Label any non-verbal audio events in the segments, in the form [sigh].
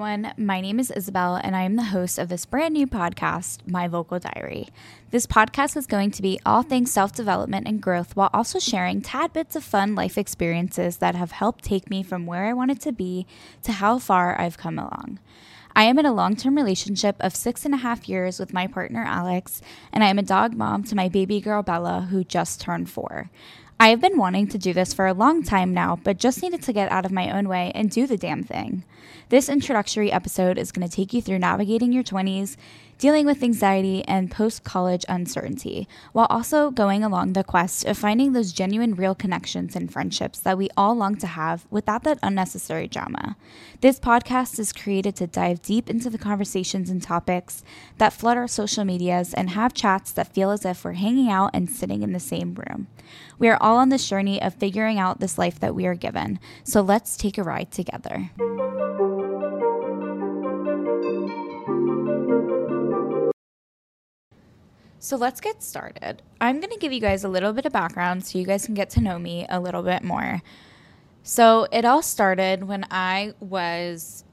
everyone. My name is Isabel, and I am the host of this brand new podcast, My Vocal Diary. This podcast is going to be all things self development and growth while also sharing tad bits of fun life experiences that have helped take me from where I wanted to be to how far I've come along. I am in a long term relationship of six and a half years with my partner Alex, and I am a dog mom to my baby girl Bella, who just turned four. I have been wanting to do this for a long time now, but just needed to get out of my own way and do the damn thing. This introductory episode is going to take you through navigating your 20s, dealing with anxiety and post college uncertainty, while also going along the quest of finding those genuine, real connections and friendships that we all long to have without that unnecessary drama. This podcast is created to dive deep into the conversations and topics that flood our social medias and have chats that feel as if we're hanging out and sitting in the same room. We are all on this journey of figuring out this life that we are given, so let's take a ride together. So let's get started. I'm going to give you guys a little bit of background so you guys can get to know me a little bit more. So it all started when I was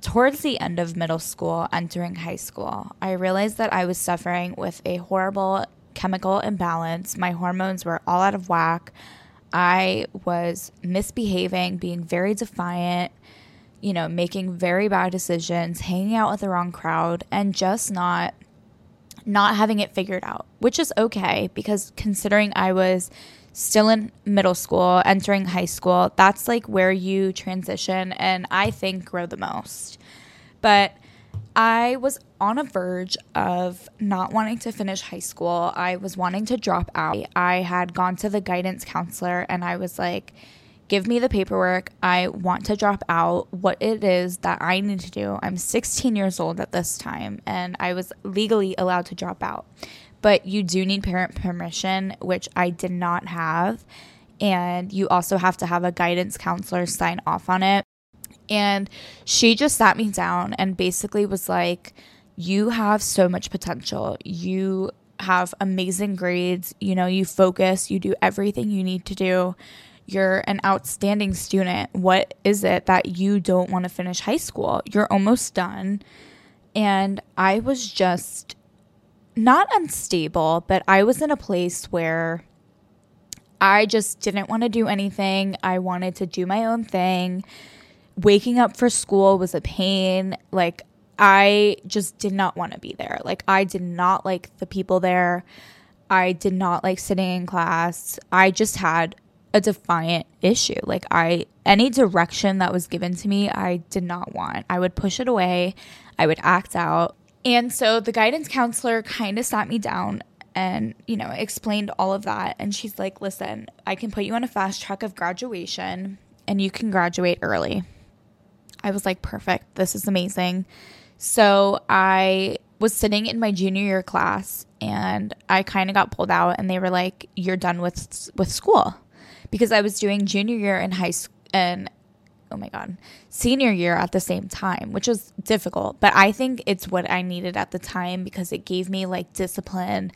towards the end of middle school, entering high school. I realized that I was suffering with a horrible chemical imbalance. My hormones were all out of whack. I was misbehaving, being very defiant, you know, making very bad decisions, hanging out with the wrong crowd, and just not not having it figured out, which is okay because considering I was still in middle school, entering high school, that's like where you transition and I think grow the most. But I was on a verge of not wanting to finish high school. I was wanting to drop out. I had gone to the guidance counselor and I was like, give me the paperwork. I want to drop out. What it is that I need to do. I'm 16 years old at this time and I was legally allowed to drop out. But you do need parent permission, which I did not have. And you also have to have a guidance counselor sign off on it. And she just sat me down and basically was like, You have so much potential. You have amazing grades. You know, you focus, you do everything you need to do you're an outstanding student. What is it that you don't want to finish high school? You're almost done. And I was just not unstable, but I was in a place where I just didn't want to do anything. I wanted to do my own thing. Waking up for school was a pain. Like, I just did not want to be there. Like, I did not like the people there. I did not like sitting in class. I just had a defiant issue. Like I any direction that was given to me, I did not want. I would push it away. I would act out. And so the guidance counselor kind of sat me down and, you know, explained all of that and she's like, "Listen, I can put you on a fast track of graduation and you can graduate early." I was like, "Perfect. This is amazing." So I was sitting in my junior year class and I kind of got pulled out and they were like, "You're done with with school." Because I was doing junior year in high school and oh my god, senior year at the same time, which was difficult, but I think it's what I needed at the time because it gave me like discipline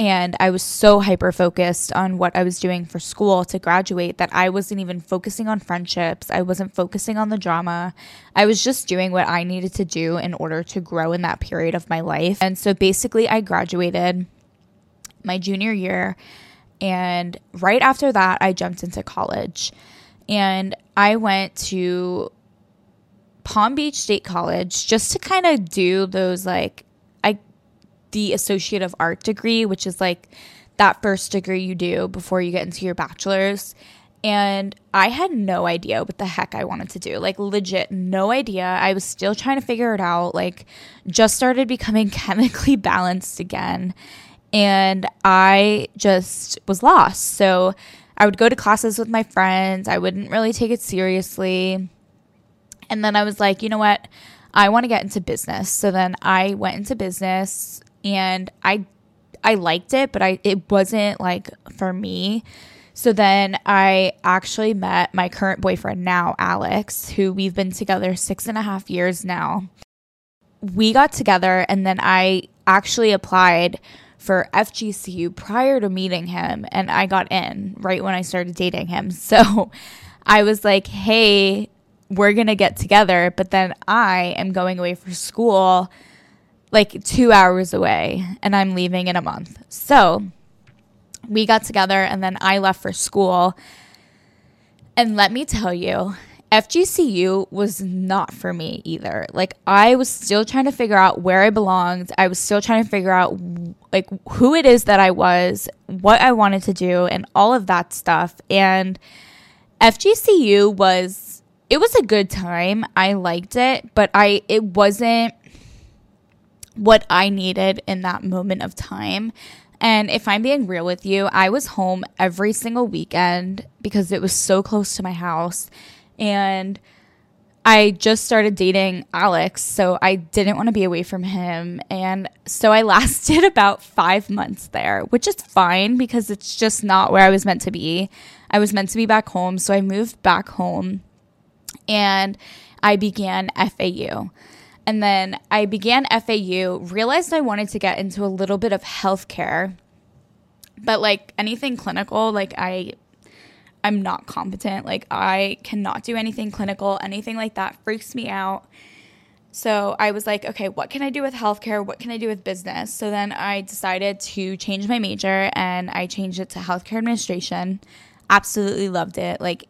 and I was so hyper focused on what I was doing for school to graduate that I wasn't even focusing on friendships. I wasn't focusing on the drama. I was just doing what I needed to do in order to grow in that period of my life. And so basically, I graduated my junior year and right after that, I jumped into college. And I went to Palm Beach State College just to kind of do those like I the associate of art degree, which is like that first degree you do before you get into your bachelor's. And I had no idea what the heck I wanted to do. Like, legit, no idea. I was still trying to figure it out. Like, just started becoming [laughs] chemically balanced again and I just was lost. So I would go to classes with my friends, I wouldn't really take it seriously. And then I was like, you know what? I want to get into business. So then I went into business and I I liked it, but I it wasn't like for me. So then I actually met my current boyfriend now, Alex, who we've been together six and a half years now. We got together and then I actually applied for FGCU prior to meeting him, and I got in right when I started dating him. [laughs] So I was like, hey, we're going to get together, but then I am going away for school like two hours away and I'm leaving in a month. So we got together and then I left for school. And let me tell you, FGCU was not for me either. Like I was still trying to figure out where I belonged. I was still trying to figure out like who it is that I was, what I wanted to do and all of that stuff. And FGCU was it was a good time. I liked it, but I it wasn't what I needed in that moment of time. And if I'm being real with you, I was home every single weekend because it was so close to my house and I just started dating Alex, so I didn't want to be away from him. And so I [laughs] lasted about five months there, which is fine because it's just not where I was meant to be. I was meant to be back home, so I moved back home and I began FAU. And then I began FAU, realized I wanted to get into a little bit of healthcare, but like anything clinical, like I I'm not competent. Like I cannot do anything clinical, anything like that freaks me out. So I was like, okay, what can I do with healthcare? What can I do with business? So then I decided to change my major and I changed it to healthcare administration. Absolutely loved it. Like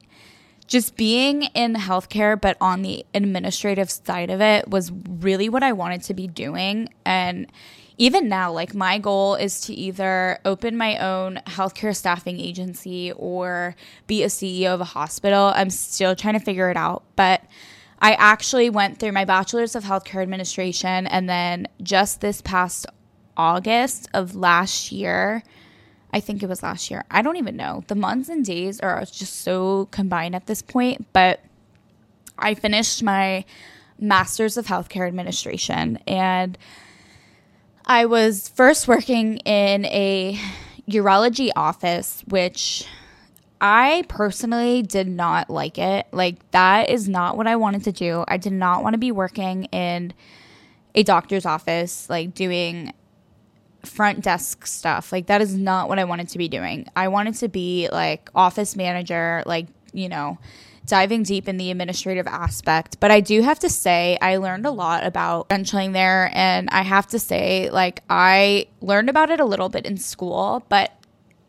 just being in healthcare, but on the administrative side of it was really what I wanted to be doing. And even now, like my goal is to either open my own healthcare staffing agency or be a CEO of a hospital. I'm still trying to figure it out, but I actually went through my bachelor's of healthcare administration and then just this past August of last year, I think it was last year. I don't even know. The months and days are just so combined at this point, but I finished my master's of healthcare administration and I was first working in a urology office, which I personally did not like it. Like, that is not what I wanted to do. I did not want to be working in a doctor's office, like doing front desk stuff. Like, that is not what I wanted to be doing. I wanted to be like office manager, like, you know, diving deep in the administrative aspect. But I do have to say, I learned a lot about credentialing there. And I have to say, like, I learned about it a little bit in school, but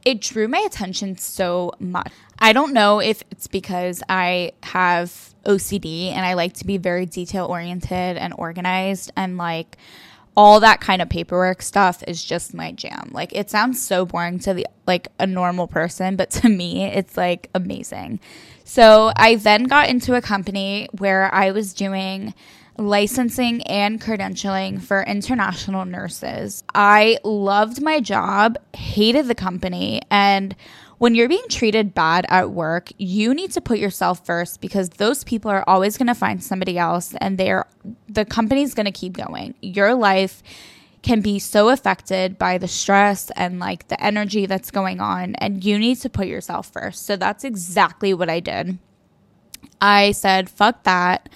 it drew my attention so much. I don't know if it's because I have OCD and I like to be very detail oriented and organized and like all that kind of paperwork stuff is just my jam. Like it sounds so boring to the like a normal person, but to me it's like amazing. So I then got into a company where I was doing licensing and credentialing for international nurses. I loved my job, hated the company, and when you're being treated bad at work, you need to put yourself first because those people are always going to find somebody else and they're the company's going to keep going. Your life can be so affected by the stress and like the energy that's going on and you need to put yourself first. So that's exactly what I did. I said, "Fuck that."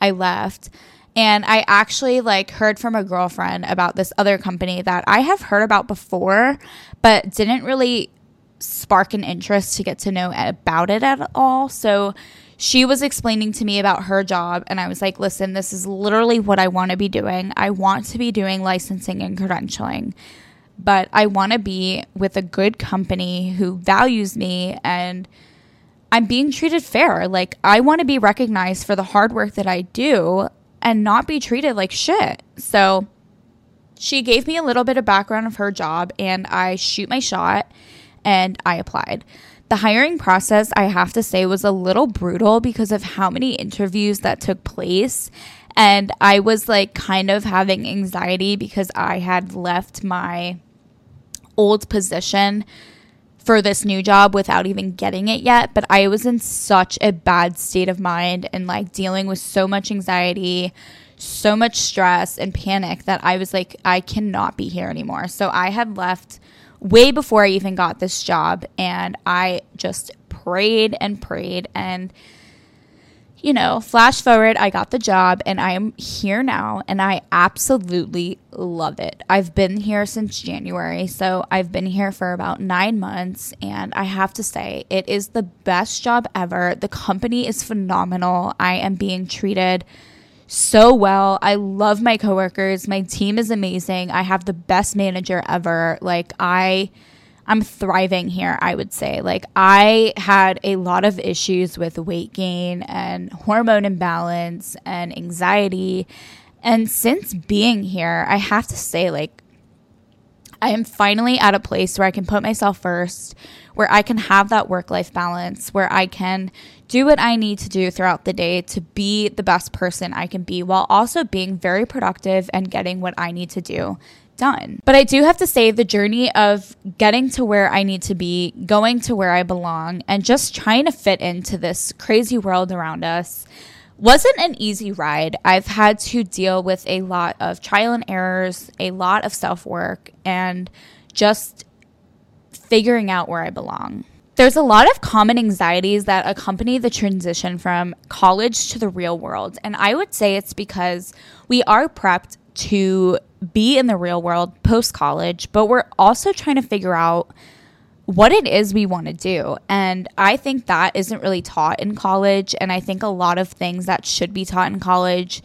I left. And I actually like heard from a girlfriend about this other company that I have heard about before, but didn't really spark an interest to get to know about it at all. So she was explaining to me about her job, and I was like, listen, this is literally what I want to be doing. I want to be doing licensing and credentialing, but I want to be with a good company who values me and I'm being treated fair. Like, I want to be recognized for the hard work that I do and not be treated like shit. So she gave me a little bit of background of her job, and I shoot my shot and I applied. The hiring process, I have to say, was a little brutal because of how many interviews that took place. And I was like kind of having anxiety because I had left my old position for this new job without even getting it yet. But I was in such a bad state of mind and like dealing with so much anxiety, so much stress and panic that I was like, I cannot be here anymore. So I had left way before I even got this job. And I just prayed and prayed. And, you know, flash forward, I got the job and I am here now and I absolutely love it. I've been here since January, so I've been here for about nine months and I have to say, it is the best job ever. The company is phenomenal. I am being treated so well. I love my coworkers. My team is amazing. I have the best manager ever. Like, I I'm thriving here, I would say. Like, I had a lot of issues with weight gain and hormone imbalance and anxiety. And since being here, I have to say, like, I am finally at a place where I can put myself first, where I can have that work life balance, where I can do what I need to do throughout the day to be the best person I can be while also being very productive and getting what I need to do done. But I do have to say, the journey of getting to where I need to be, going to where I belong, and just trying to fit into this crazy world around us wasn't an easy ride. I've had to deal with a lot of trial and errors, a lot of self work, and just figuring out where I belong. There's a lot of common anxieties that accompany the transition from college to the real world. And I would say it's because we are prepped to be in the real world post college, but we're also trying to figure out what it is we want to do. And I think that isn't really taught in college. And I think a lot of things that should be taught in college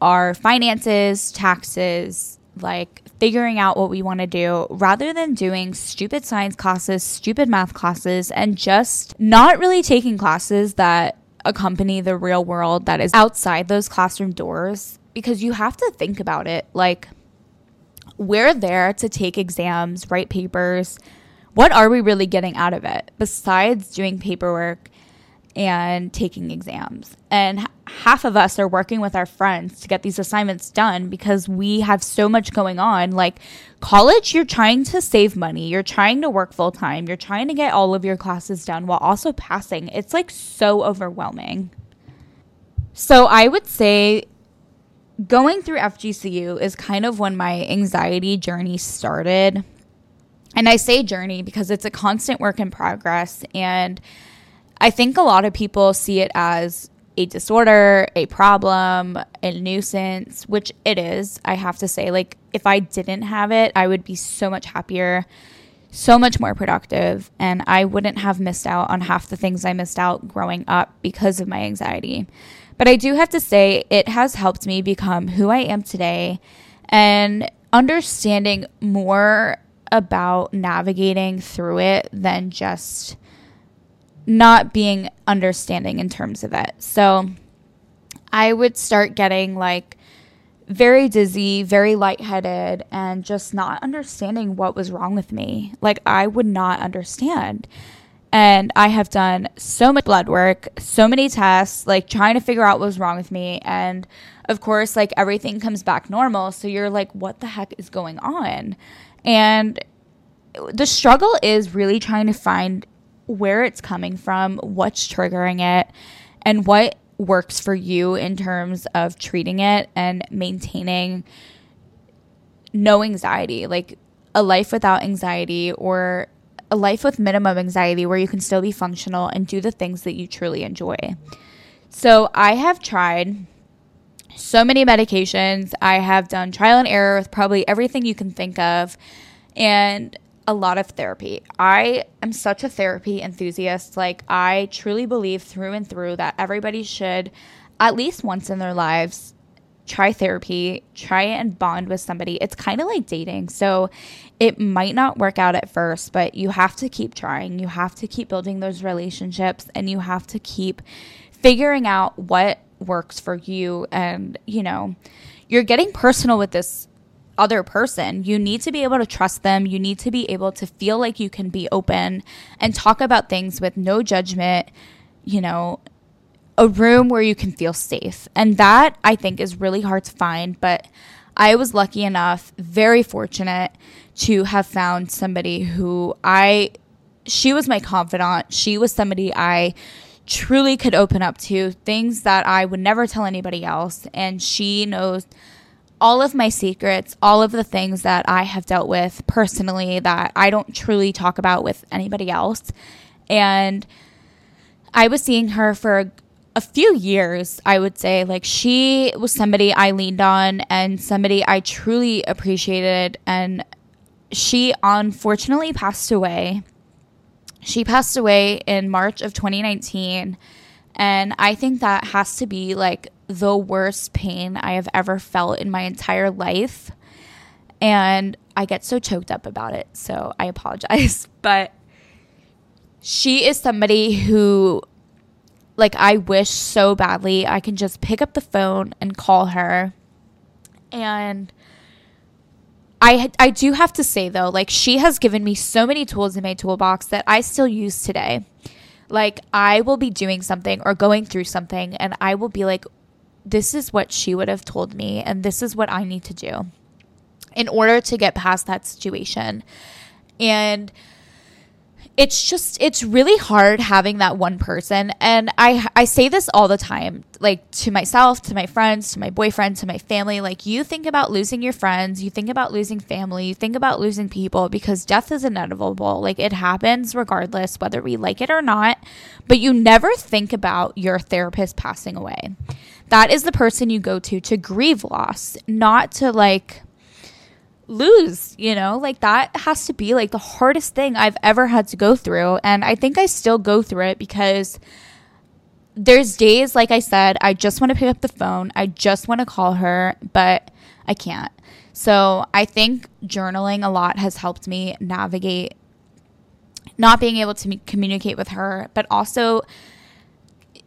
are finances, taxes, like figuring out what we want to do rather than doing stupid science classes, stupid math classes, and just not really taking classes that accompany the real world that is outside those classroom doors because you have to think about it. Like, we're there to take exams, write papers. What are we really getting out of it besides doing paperwork and taking exams? And half of us are working with our friends to get these assignments done because we have so much going on. Like college, you're trying to save money, you're trying to work full time, you're trying to get all of your classes done while also passing. It's like so overwhelming. So I would say going through FGCU is kind of when my anxiety journey started. And I say journey because it's a constant work in progress. And I think a lot of people see it as a disorder, a problem, a nuisance, which it is. I have to say, like, if I didn't have it, I would be so much happier, so much more productive, and I wouldn't have missed out on half the things I missed out growing up because of my anxiety. But I do have to say, it has helped me become who I am today and understanding more about navigating through it than just not being understanding in terms of it. So I would start getting like very dizzy, very lightheaded, and just not understanding what was wrong with me. Like I would not understand. And I have done so much blood work, so many tests, like trying to figure out what was wrong with me. And of course, like everything comes back normal. So you're like, what the heck is going on? And the struggle is really trying to find where it's coming from, what's triggering it, and what works for you in terms of treating it and maintaining no anxiety, like a life without anxiety or a life with minimum anxiety where you can still be functional and do the things that you truly enjoy. So I have tried so many medications. I have done trial and error with probably everything you can think of and a lot of therapy. I am such a therapy enthusiast. Like, I truly believe through and through that everybody should, at least once in their lives, try therapy, try and bond with somebody. It's kind of like dating. So it might not work out at first, but you have to keep trying. You have to keep building those relationships and you have to keep figuring out what works for you. And, you know, you're getting personal with this other person. You need to be able to trust them. You need to be able to feel like you can be open and talk about things with no judgment, you know, a room where you can feel safe. And that I think is really hard to find, but I was lucky enough, very fortunate to have found somebody who I she was my confidant. She was somebody I truly could open up to, things that I would never tell anybody else, and she knows all of my secrets, all of the things that I have dealt with personally that I don't truly talk about with anybody else. And I was seeing her for a few years, I would say, like she was somebody I leaned on and somebody I truly appreciated. And she unfortunately passed away. She passed away in March of 2019. And I think that has to be like the worst pain I have ever felt in my entire life. And I get so choked up about it. So I apologize. [laughs] But she is somebody who like I wish so badly I can just pick up the phone and call her. And I I do have to say though, like she has given me so many tools in my toolbox that I still use today. Like I will be doing something or going through something and I will be like this is what she would have told me and this is what I need to do in order to get past that situation. And it's just it's really hard having that one person. And i i say this all the time like to myself to my friends to my boyfriend to my family like you think about losing your friends you think about losing family you think about losing people because death is inevitable. Like it happens regardless whether we like it or not but you never think about your therapist passing away that is the person you go to to grieve loss not to like lose, you know? Like that has to be like the hardest thing I've ever had to go through. And I think I still go through it because there's days, like I said, I just want to pick up the phone, I just want to call her, but I can't. So I think journaling a lot has helped me navigate not being able to communicate with her, but also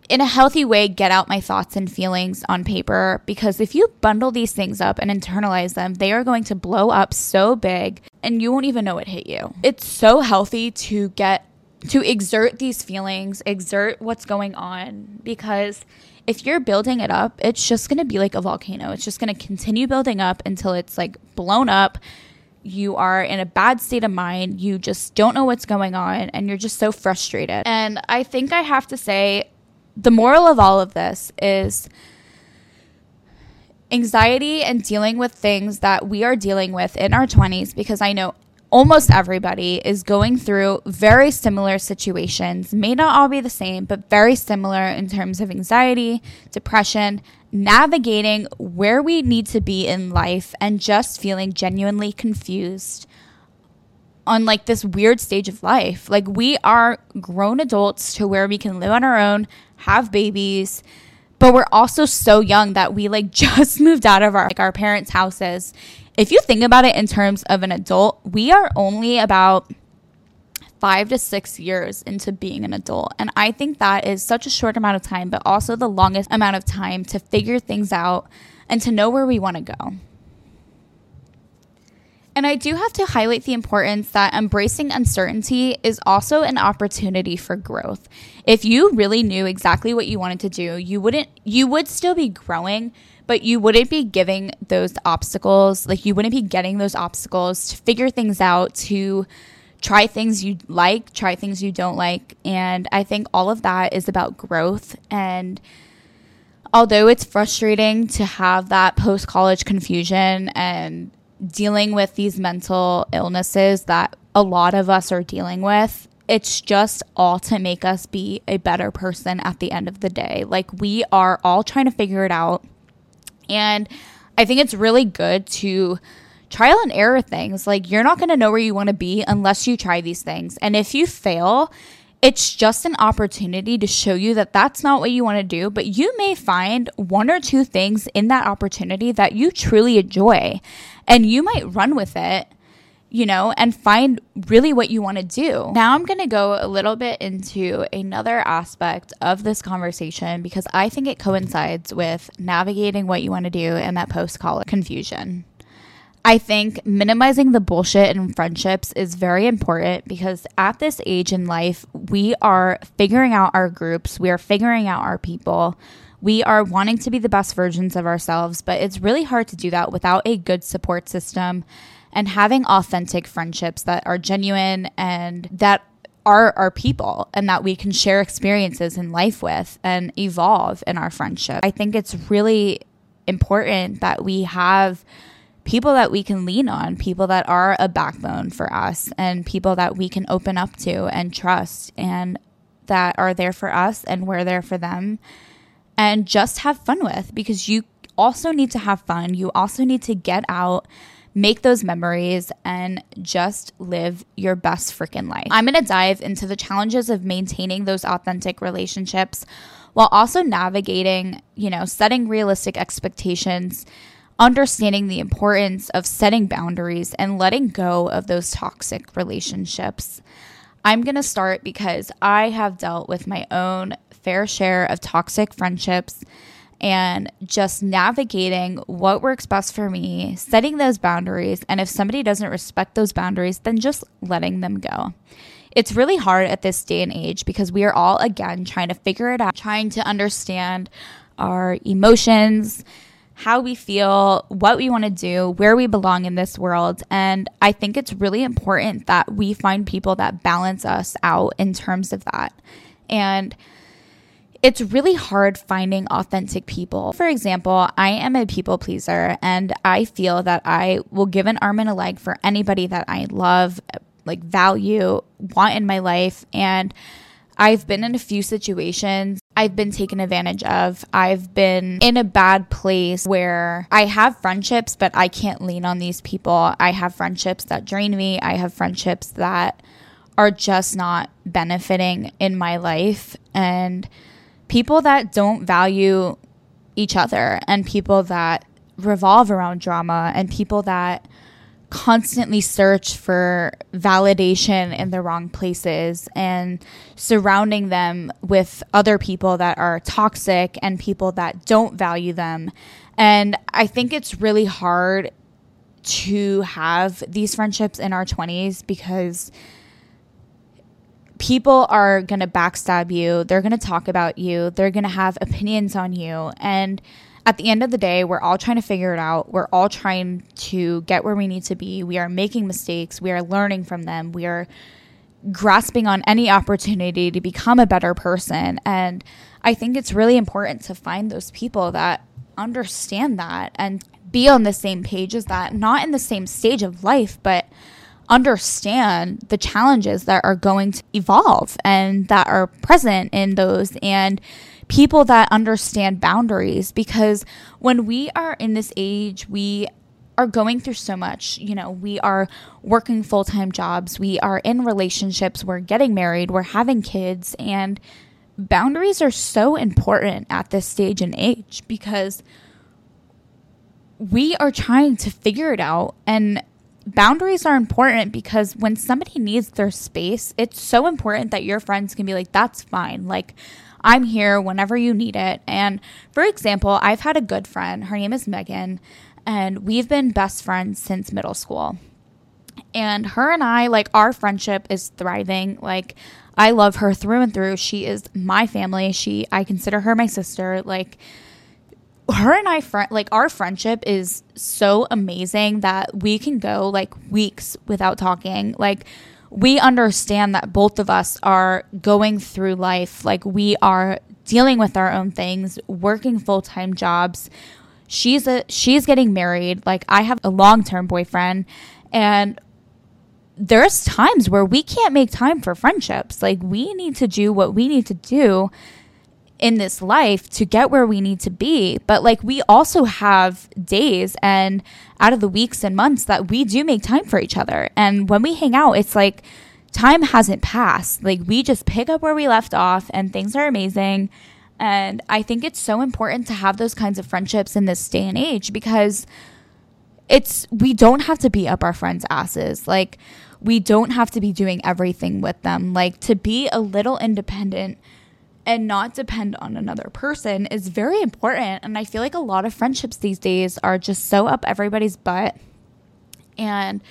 in a healthy way get out my thoughts and feelings on paper because if you bundle these things up and internalize them, they are going to blow up so big and you won't even know it hit you. It's so healthy to get to exert these feelings, exert what's going on because if you're building it up, it's just going to be like a volcano. It's just going to continue building up until it's like blown up. You are in a bad state of mind. You just don't know what's going on and you're just so frustrated. And I think I have to say, the moral of all of this is anxiety and dealing with things that we are dealing with in our 20s because I know almost everybody is going through very similar situations. May not all be the same, but very similar in terms of anxiety, depression, navigating where we need to be in life, and just feeling genuinely confused on like this weird stage of life. Like we are grown adults to where we can live on our own, have babies, but we're also so young that we like [laughs] just moved out of our like our parents' houses. If you think about it in terms of an adult, we are only about five to six years into being an adult. And I think that is such a short amount of time, but also the longest amount of time to figure things out and to know where we want to go. And I do have to highlight the importance that embracing uncertainty is also an opportunity for growth. If you really knew exactly what you wanted to do, you wouldn't you would still be growing, but you wouldn't be giving those obstacles, like you wouldn't be getting those obstacles to figure things out, to try things you like, try things you don't like. And I think all of that is about growth and although it's frustrating to have that post college confusion and dealing with these mental illnesses that a lot of us are dealing with, it's just all to make us be a better person at the end of the day. Like we are all trying to figure it out. And I think it's really good to trial and error things. Like you're not going to know where you want to be unless you try these things. And if you fail, it's just an opportunity to show you that that's not what you want to do, but you may find one or two things in that opportunity that you truly enjoy and you might run with it you know, and find really what you want to do. Now, I'm going to go a little bit into another aspect of this conversation because I think it coincides with navigating what you want to do in that post college confusion. I think minimizing the bullshit in friendships is very important because at this age in life, we are figuring out our groups, we are figuring out our people. We are wanting to be the best versions of ourselves, but it's really hard to do that without a good support system and having authentic friendships that are genuine and that are our people and that we can share experiences in life with and evolve in our friendship. I think it's really important that we have people that we can lean on, people that are a backbone for us, and people that we can open up to and trust and that are there for us and we're there for them and just have fun with because you also need to have fun. You also need to get out, make those memories, and just live your best freaking life. I'm gonna dive into the challenges of maintaining those authentic relationships while also navigating, you know, setting realistic expectations, understanding the importance of setting boundaries, and letting go of those toxic relationships. I'm gonna start because I have dealt with my own fair share of toxic friendships and just navigating what works best for me, setting those boundaries. And if somebody doesn't respect those boundaries, then just letting them go. It's really hard at this day and age because we are all, again, trying to figure it out, trying to understand our emotions, how we feel, what we want to do, where we belong in this world. And I think it's really important that we find people that balance us out in terms of that. And it's really hard finding authentic people. For example, I am a people pleaser and I feel that I will give an arm and a leg for anybody that I love, like value, want in my life. And I've been in a few situations I've been taken advantage of. I've been in a bad place where I have friendships, but I can't lean on these people. I have friendships that drain me. I have friendships that are just not benefiting in my life. And people that don't value each other and people that revolve around drama and people that constantly search for validation in the wrong places and surrounding them with other people that are toxic and people that don't value them. And I think it's really hard to have these friendships in our 20s because people are going to backstab you. They're going to talk about you. They're going to have opinions on you. And at the end of the day, we're all trying to figure it out. We're all trying to get where we need to be. We are making mistakes. We are learning from them. We are grasping on any opportunity to become a better person. And I think it's really important to find those people that understand that and be on the same page as that, not in the same stage of life, but understand the challenges that are going to evolve and that are present in those and people that understand boundaries because when we are in this age we are going through so much you know we are working full-time jobs we are in relationships we're getting married we're having kids and boundaries are so important at this stage and age because we are trying to figure it out and boundaries are important because when somebody needs their space, it's so important that your friends can be like, that's fine. Like, I'm here whenever you need it. And for example, I've had a good friend. Her name is Megan, and we've been best friends since middle school. And her and I, like, our friendship is thriving. Like, I love her through and through. She is my family. She, I consider her my sister. Like, her and I friend like our friendship is so amazing that we can go like weeks without talking. Like we understand that both of us are going through life like we are dealing with our own things, working full-time jobs. She's a she's getting married. Like I have a long-term boyfriend and there's times where we can't make time for friendships. Like we need to do what we need to do in this life to get where we need to be. But like we also have days and out of the weeks and months that we do make time for each other. And when we hang out, it's like time hasn't passed. Like we just pick up where we left off and things are amazing. And I think it's so important to have those kinds of friendships in this day and age because it's we don't have to be up our friends' asses. Like we don't have to be doing everything with them. Like to be a little independent and not depend on another person is very important. And I feel like a lot of friendships these days are just so up everybody's butt. And,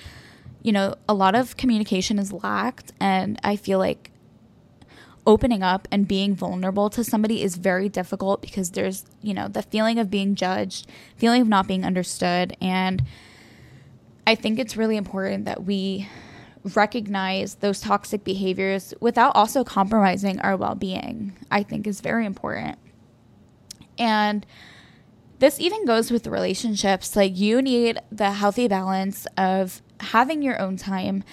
you know, a lot of communication is lacked. And I feel like opening up and being vulnerable to somebody is very difficult because there's, you know, the feeling of being judged, feeling of not being understood. And I think it's really important that we recognize those toxic behaviors without also compromising our well being, I think is very important. And this even goes with relationships. Like, you need the healthy balance of having your own time,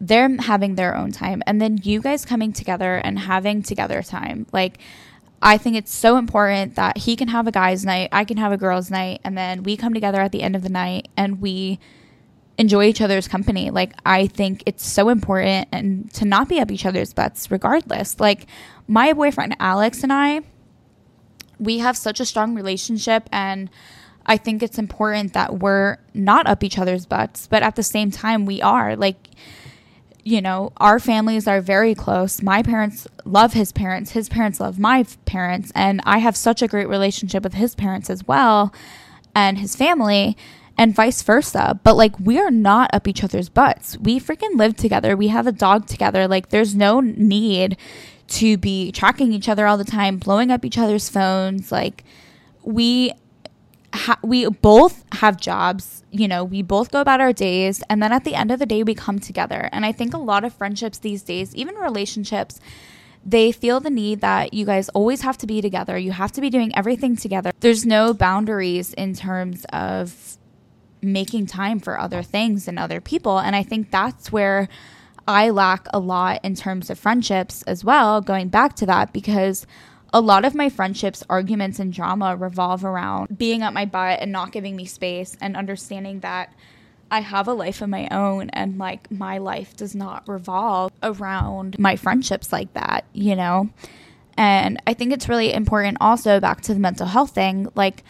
them having their own time, and then you guys coming together and having together time. Like, I think it's so important that he can have a guy's night, I can have a girl's night, and then we come together at the end of the night and we enjoy each other's company. Like I think it's so important and to not be up each other's butts regardless. Like my boyfriend Alex and I we have such a strong relationship and I think it's important that we're not up each other's butts, but at the same time we are. Like you know, our families are very close. My parents love his parents, his parents love my parents, and I have such a great relationship with his parents as well and his family and vice versa. But like we are not up each other's butts. We freaking live together. We have a dog together. Like there's no need to be tracking each other all the time, blowing up each other's phones. Like we ha- we both have jobs, you know, we both go about our days and then at the end of the day we come together. And I think a lot of friendships these days, even relationships, they feel the need that you guys always have to be together. You have to be doing everything together. There's no boundaries in terms of making time for other things and other people. And I think that's where I lack a lot in terms of friendships as well, going back to that, because a lot of my friendships, arguments, and drama revolve around being at my butt and not giving me space and understanding that I have a life of my own and like my life does not revolve around my friendships like that, you know? And I think it's really important also back to the mental health thing. Like,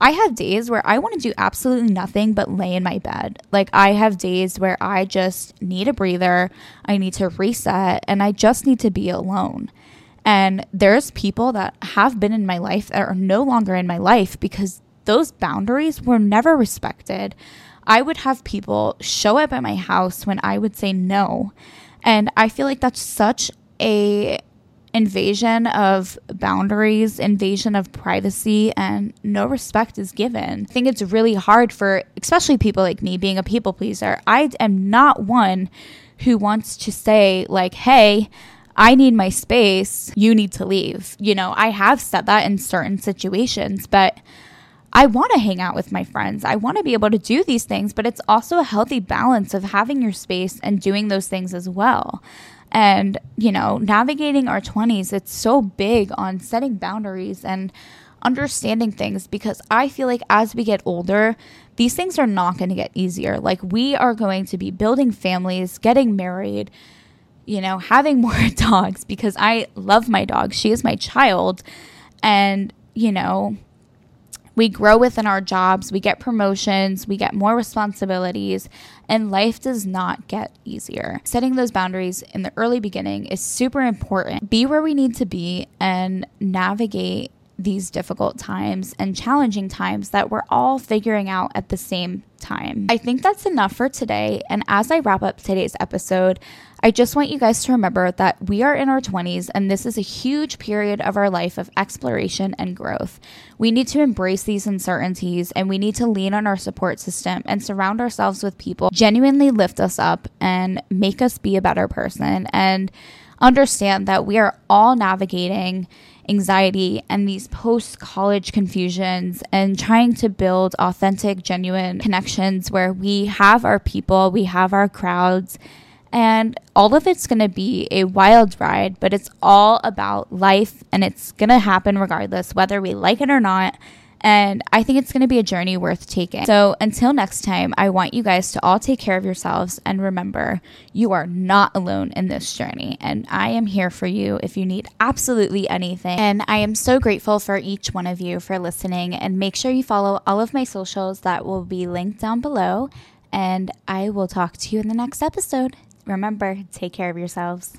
I have days where I want to do absolutely nothing but lay in my bed. Like, I have days where I just need a breather, I need to reset, and I just need to be alone. And there's people that have been in my life that are no longer in my life because those boundaries were never respected. I would have people show up at my house when I would say no. And I feel like that's such a invasion of boundaries, invasion of privacy, and no respect is given. I think it's really hard for, especially people like me, being a people pleaser. I am not one who wants to say, like, hey, I need my space, you need to leave. You know, I have said that in certain situations, but I want to hang out with my friends. I want to be able to do these things, but it's also a healthy balance of having your space and doing those things as well. And, you know, navigating our 20s, it's so big on setting boundaries and understanding things because I feel like as we get older, these things are not going to get easier. Like, we are going to be building families, getting married, you know, having [laughs] more dogs because I love my dog. She is my child. And, you know, we grow within our jobs, we get promotions, we get more responsibilities, and life does not get easier. Setting those boundaries in the early beginning is super important. Be where we need to be and navigate these difficult times and challenging times that we're all figuring out at the same time. I think that's enough for today. And as I wrap up today's episode, I just want you guys to remember that we are in our 20s and this is a huge period of our life of exploration and growth. We need to embrace these uncertainties and we need to lean on our support system and surround ourselves with people genuinely lift us up and make us be a better person and understand that we are all navigating anxiety and these post college confusions and trying to build authentic, genuine connections where we have our people, we have our crowds, and all of it's going to be a wild ride, but it's all about life and it's going to happen regardless, whether we like it or not. And I think it's going to be a journey worth taking. So until next time, I want you guys to all take care of yourselves and remember you are not alone in this journey. And I am here for you if you need absolutely anything. And I am so grateful for each one of you for listening. And make sure you follow all of my socials that will be linked down below. And I will talk to you in the next episode remember, take care of yourselves.